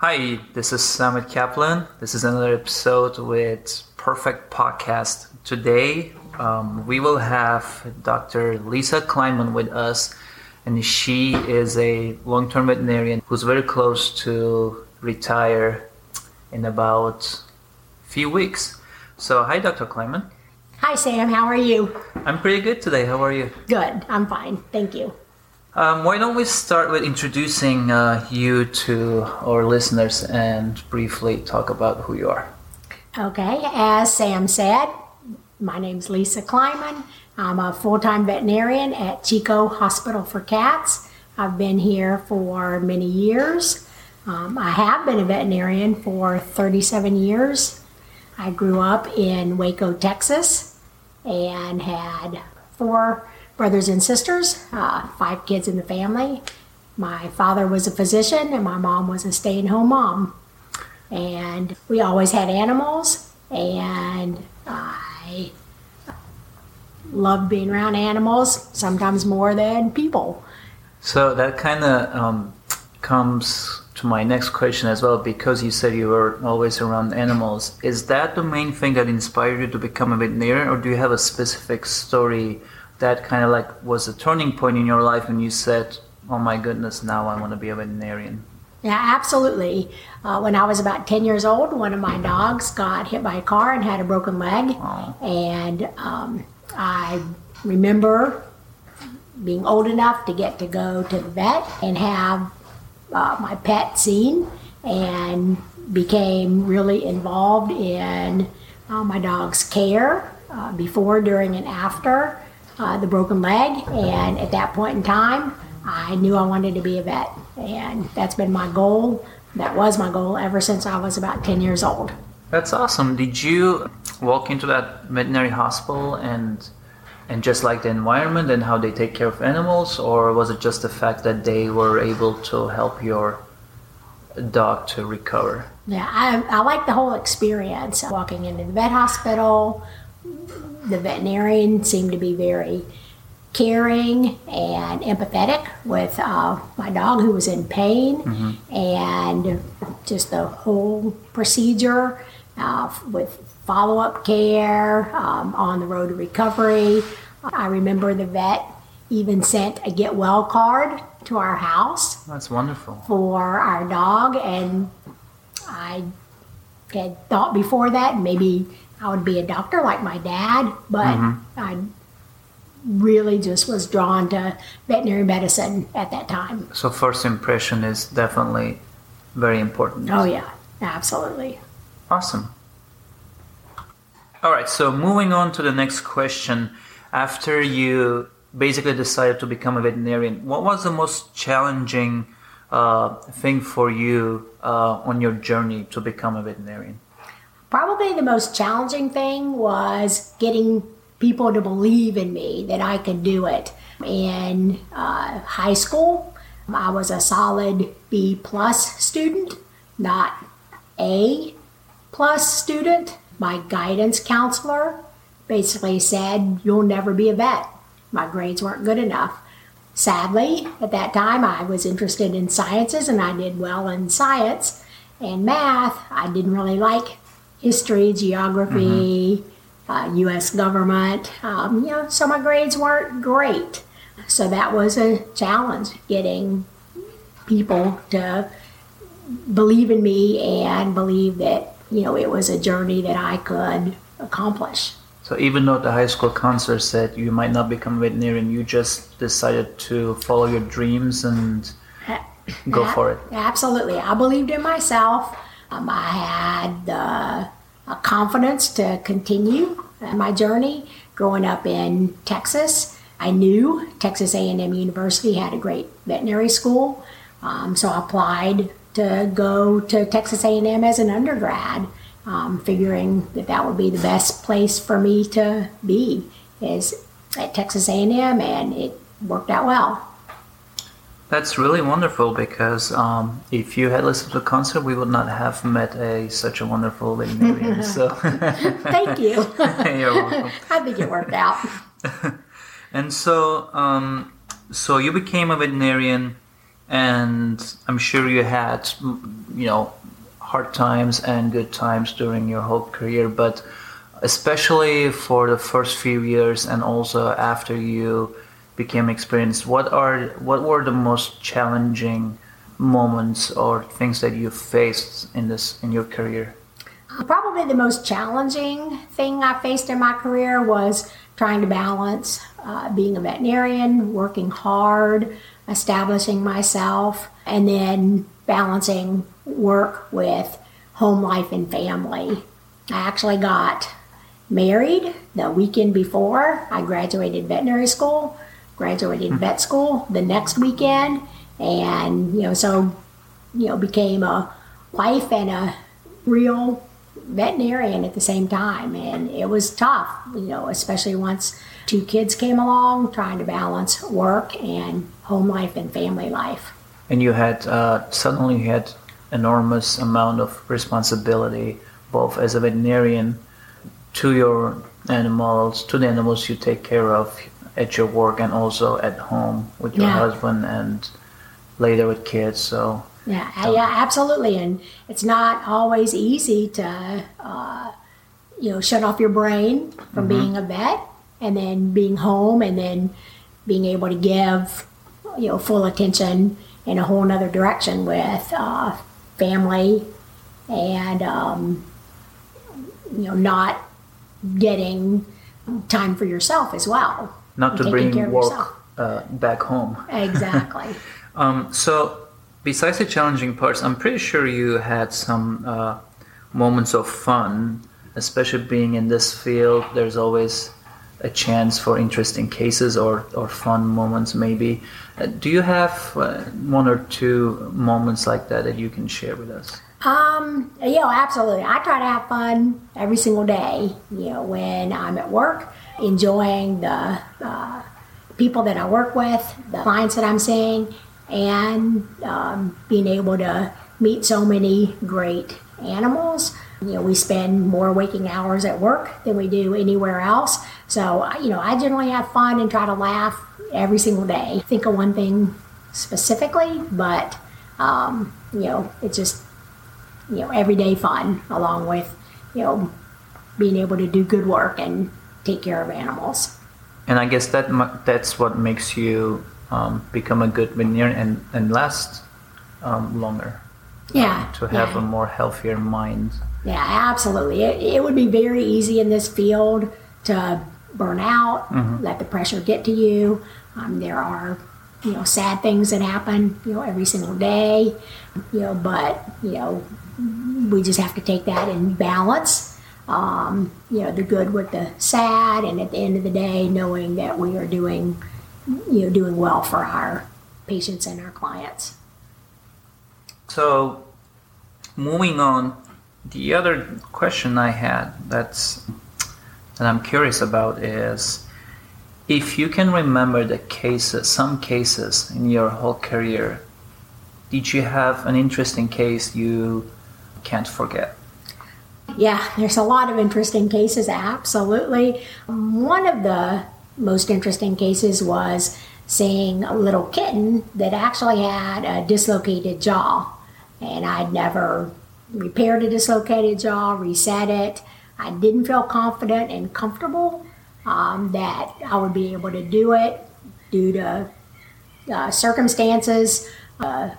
Hi, this is Samit Kaplan. This is another episode with Perfect Podcast. Today, um, we will have Dr. Lisa Kleinman with us, and she is a long term veterinarian who's very close to retire in about a few weeks. So, hi, Dr. Kleinman. Hi, Sam. How are you? I'm pretty good today. How are you? Good. I'm fine. Thank you. Um, why don't we start with introducing uh, you to our listeners and briefly talk about who you are? Okay. As Sam said, my name's Lisa Kleiman. I'm a full time veterinarian at Chico Hospital for Cats. I've been here for many years. Um, I have been a veterinarian for 37 years. I grew up in Waco, Texas, and had four brothers and sisters, uh, five kids in the family. My father was a physician, and my mom was a stay at home mom. And we always had animals, and I loved being around animals, sometimes more than people. So that kind of um, comes to my next question as well, because you said you were always around animals. Is that the main thing that inspired you to become a veterinarian, or do you have a specific story that kind of like was a turning point in your life when you said, "Oh my goodness, now I want to be a veterinarian"? Yeah, absolutely. Uh, when I was about 10 years old, one of my dogs got hit by a car and had a broken leg. Oh. And um, I remember being old enough to get to go to the vet and have uh, my pet seen and became really involved in uh, my dog's care uh, before, during, and after uh, the broken leg. And at that point in time, I knew I wanted to be a vet. And that's been my goal. That was my goal ever since I was about 10 years old. That's awesome. Did you walk into that veterinary hospital and and just like the environment and how they take care of animals, or was it just the fact that they were able to help your dog to recover? Yeah, I, I like the whole experience. Walking into the vet hospital, the veterinarian seemed to be very caring and empathetic with uh, my dog who was in pain and just the whole procedure uh, with follow-up care um, on the road to recovery. I remember the vet even sent a get well card to our house That's wonderful. for our dog and i had thought before that maybe i would be a doctor like my dad but i really just was drawn to veterinary medicine at that time. So first impression is definitely very important. oh yeah. Absolutely Awesome. All right, so moving on to the next question. After you basically decided to become a veterinarian, what was the most challenging uh, thing for you uh, on your journey to become a veterinarian? Probably the most challenging thing was getting people to believe in me that I could do it. In uh, high school, I was a solid B plus student, not A plus student. My guidance counselor basically said, You'll never be a vet. My grades weren't good enough. Sadly, at that time, I was interested in sciences and I did well in science and math. I didn't really like history, geography, uh, U.S. government. Um, you know, so my grades weren't great. So that was a challenge getting people to believe in me and believe that you know it was a journey that I could accomplish. So even though the high school counselor said you might not become a veterinarian, you just decided to follow your dreams and go A- for it. Absolutely. I believed in myself. Um, I had the uh, confidence to continue my journey. Growing up in Texas, I knew Texas A&M University had a great veterinary school, um, so I applied to go to Texas A&M as an undergrad, um, figuring that that would be the best place for me to be is at Texas A&M, and it worked out well. That's really wonderful because um, if you had listened to the concert, we would not have met a such a wonderful veterinarian. so Thank you. you're welcome. I think it worked out. And so, um, so you became a veterinarian, and I'm sure you had, you know, hard times and good times during your whole career, but especially for the first few years and also after you became experienced, what are what were the most challenging moments or things that you faced in this in your career? Probably the most challenging thing I faced in my career was trying to balance uh, being a veterinarian, working hard, establishing myself, and then balancing work with home life and family. I actually got married the weekend before I graduated veterinary school, graduated hmm. vet school the next weekend, and you know, so you know, became a wife and a real veterinarian at the same time. And it was tough, you know, especially once two kids came along, trying to balance work and home life and family life. And you had uh, suddenly you had enormous amount of responsibility, both as a veterinarian to your animals, to the animals you take care of at your work, and also at home with your Yeah. husband, and later with kids. So Yeah, yeah, absolutely. And it's not always easy to, uh, you know, shut off your brain from being a vet and then being home and then being able to give, you know, full attention in a whole nother direction with uh, family and, um, you know, not getting time for yourself as well. not to bring work uh, back home. Exactly. Um, so, besides the challenging parts, I'm pretty sure you had some uh, moments of fun, especially being in this field. There's always a chance for interesting cases or, or fun moments, maybe. Uh, do you have uh, one or two moments like that that you can share with us? Um, know, absolutely. I try to have fun every single day, you know, when I'm at work, enjoying the uh, people that I work with, the clients that I'm seeing, and um, being able to meet so many great animals. You know, we spend more waking hours at work than we do anywhere else. So, you know, I generally have fun and try to laugh every single day. Think of one thing specifically, but, um, you know, it's just you know everyday fun along with you know being able to do good work and take care of animals And I guess that that's what makes you um, become a good veterinarian and, and last um, longer. yeah To have yeah, a more healthier mind. Yeah absolutely. It, it would be very easy in this field to burn out let the pressure get to you. Um, there are you know sad things that happen you know every single day you know but you know we just have to take that in balance. Um, you know the good with the sad and at the end of the day knowing that we are doing you know doing well for our patients and our clients. So, moving on, the other question I had that's that I'm curious about is if you can remember the cases, some cases in your whole career, did you have an interesting case you can't forget? Yeah, there's a lot of interesting cases, absolutely. One of the most interesting cases was seeing a little kitten that actually had a dislocated jaw. And I'd never repaired a dislocated jaw, reset it. I didn't feel confident and comfortable um, that I would be able to do it due to uh, circumstances. Uh,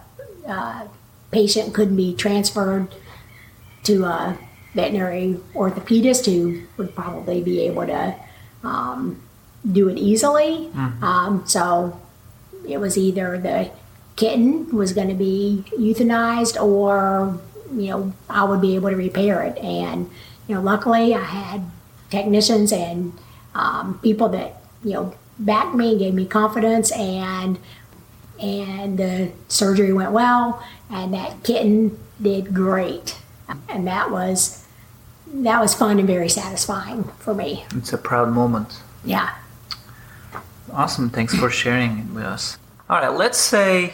uh, patient couldn't be transferred to a veterinary orthopedist who would probably be able to um, do it easily. Um, so it was either the kitten was going to be euthanized or you know I would be able to repair it. And you know, luckily I had technicians and um, people that you know backed me, gave me confidence, and and the surgery went well, and that kitten did great, and that was that was fun and very satisfying for me. It's a proud moment. Yeah. Awesome. Thanks for sharing it with us. All right, let's say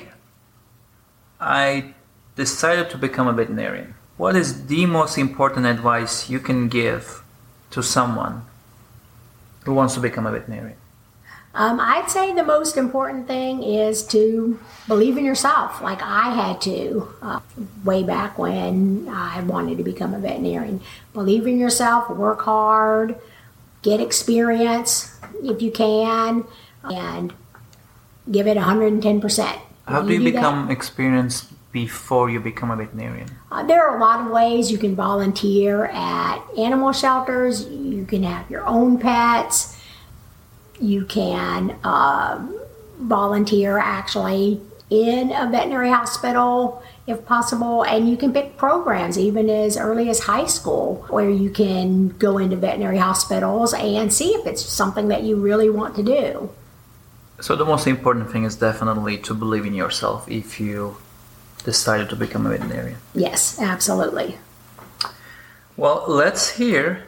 I decided to become a veterinarian. What is the most important advice you can give to someone who wants to become a veterinarian? Um, I'd say the most important thing is to believe in yourself, like I had to uh, way back when I wanted to become a veterinarian. Believe in yourself, work hard, get experience if you can, and give it 110%. How do you, do become that, experienced before you become a veterinarian? Uh, there are a lot of ways you can volunteer at animal shelters, you can have your own pets you can uh, volunteer actually in a veterinary hospital if possible, and you can pick programs even as early as high school where you can go into veterinary hospitals and see if it's something that you really want to do. So, the most important thing is definitely to believe in yourself if you decided to become a veterinarian. Yes, absolutely. Well, let's hear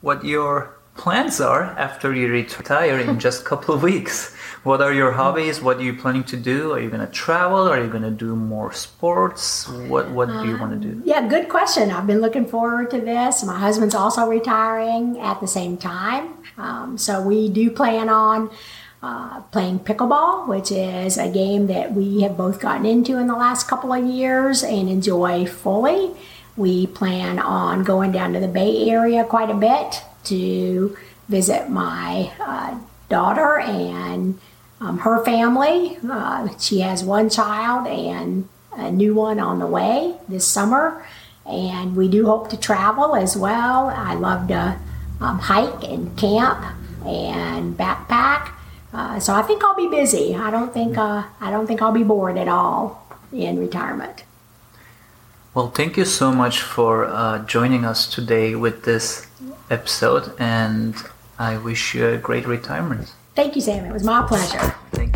what your plans are after you retire in just a couple of weeks. What are your hobbies? What are you planning to do? Are you going to travel? Are you going to do more sports? What What do you want to do? Um, yeah, good question. I've been looking forward to this. My husband's also retiring at the same time, um, so we do plan on. Uh, playing pickleball, which is a game that we have both gotten into in the last couple of years and enjoy fully. We plan on going down to the Bay Area quite a bit to visit my uh, daughter and um, her family. Uh, she has one child and a new one on the way this summer. And we do hope to travel as well. I love to um, hike and camp and backpack. Uh, so I think I'll be busy. I don't think uh, I don't think I'll be bored at all in retirement. Well, thank you so much for uh, joining us today with this episode, and I wish you a great retirement. Thank you, Sam. It was my pleasure. Thank you. Bye bye.